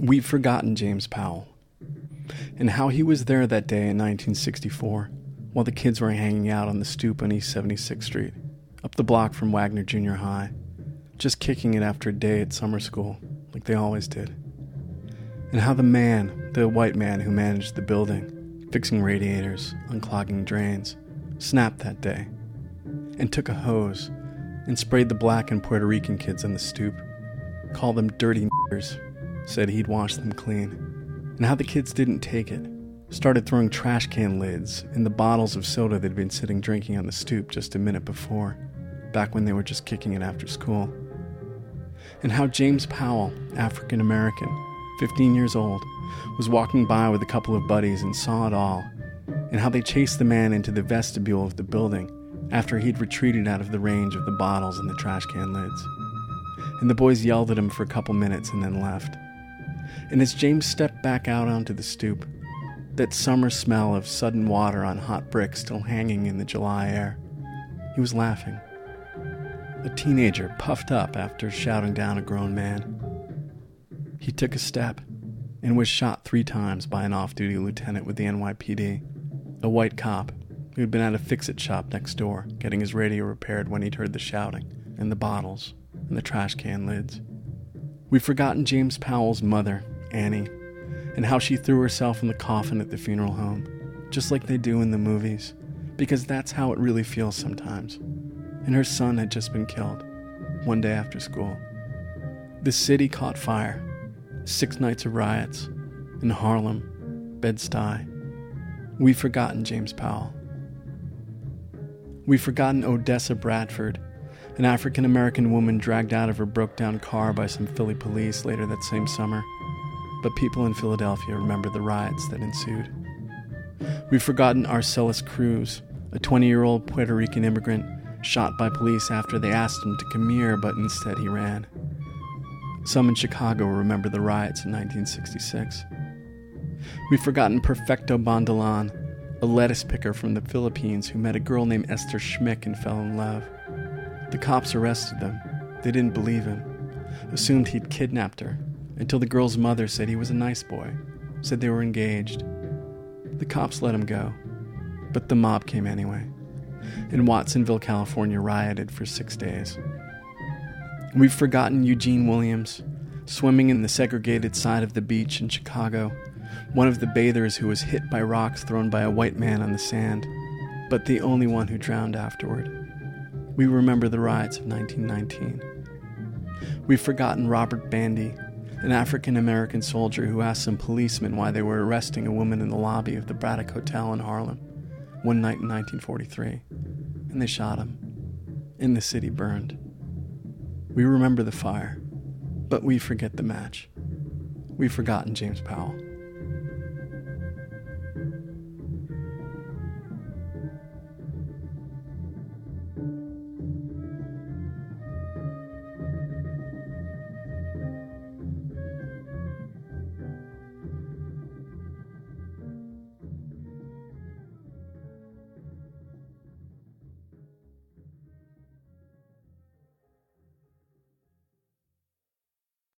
We've forgotten James Powell and how he was there that day in 1964 while the kids were hanging out on the stoop on East 76th Street, up the block from Wagner Junior High, just kicking it after a day at summer school, like they always did. And how the man, the white man who managed the building, fixing radiators, unclogging drains, snapped that day and took a hose and sprayed the black and Puerto Rican kids on the stoop, called them dirty niggers, said he'd wash them clean, and how the kids didn't take it, started throwing trash can lids in the bottles of soda they'd been sitting drinking on the stoop just a minute before, back when they were just kicking it after school. And how James Powell, African American, 15 years old, was walking by with a couple of buddies and saw it all, and how they chased the man into the vestibule of the building after he'd retreated out of the range of the bottles and the trash can lids. And the boys yelled at him for a couple minutes and then left. And as James stepped back out onto the stoop, that summer smell of sudden water on hot bricks still hanging in the July air, he was laughing. A teenager puffed up after shouting down a grown man. He took a step and was shot three times by an off duty lieutenant with the NYPD, a white cop who had been at a fix it shop next door getting his radio repaired when he'd heard the shouting and the bottles and the trash can lids. We've forgotten James Powell's mother, Annie, and how she threw herself in the coffin at the funeral home, just like they do in the movies, because that's how it really feels sometimes. And her son had just been killed, one day after school. The city caught fire. Six nights of riots in Harlem, Bed-Stuy. We've forgotten James Powell. We've forgotten Odessa Bradford, an African American woman dragged out of her broke down car by some Philly police later that same summer. But people in Philadelphia remember the riots that ensued. We've forgotten Arcelis Cruz, a 20 year old Puerto Rican immigrant shot by police after they asked him to come here, but instead he ran. Some in Chicago remember the riots in 1966. We've forgotten Perfecto Bandalan, a lettuce picker from the Philippines who met a girl named Esther Schmick and fell in love. The cops arrested them. They didn't believe him, assumed he'd kidnapped her, until the girl's mother said he was a nice boy, said they were engaged. The cops let him go, but the mob came anyway. And Watsonville, California rioted for six days. We've forgotten Eugene Williams, swimming in the segregated side of the beach in Chicago, one of the bathers who was hit by rocks thrown by a white man on the sand, but the only one who drowned afterward. We remember the riots of 1919. We've forgotten Robert Bandy, an African American soldier who asked some policemen why they were arresting a woman in the lobby of the Braddock Hotel in Harlem one night in 1943, and they shot him, and the city burned. We remember the fire, but we forget the match. We've forgotten James Powell.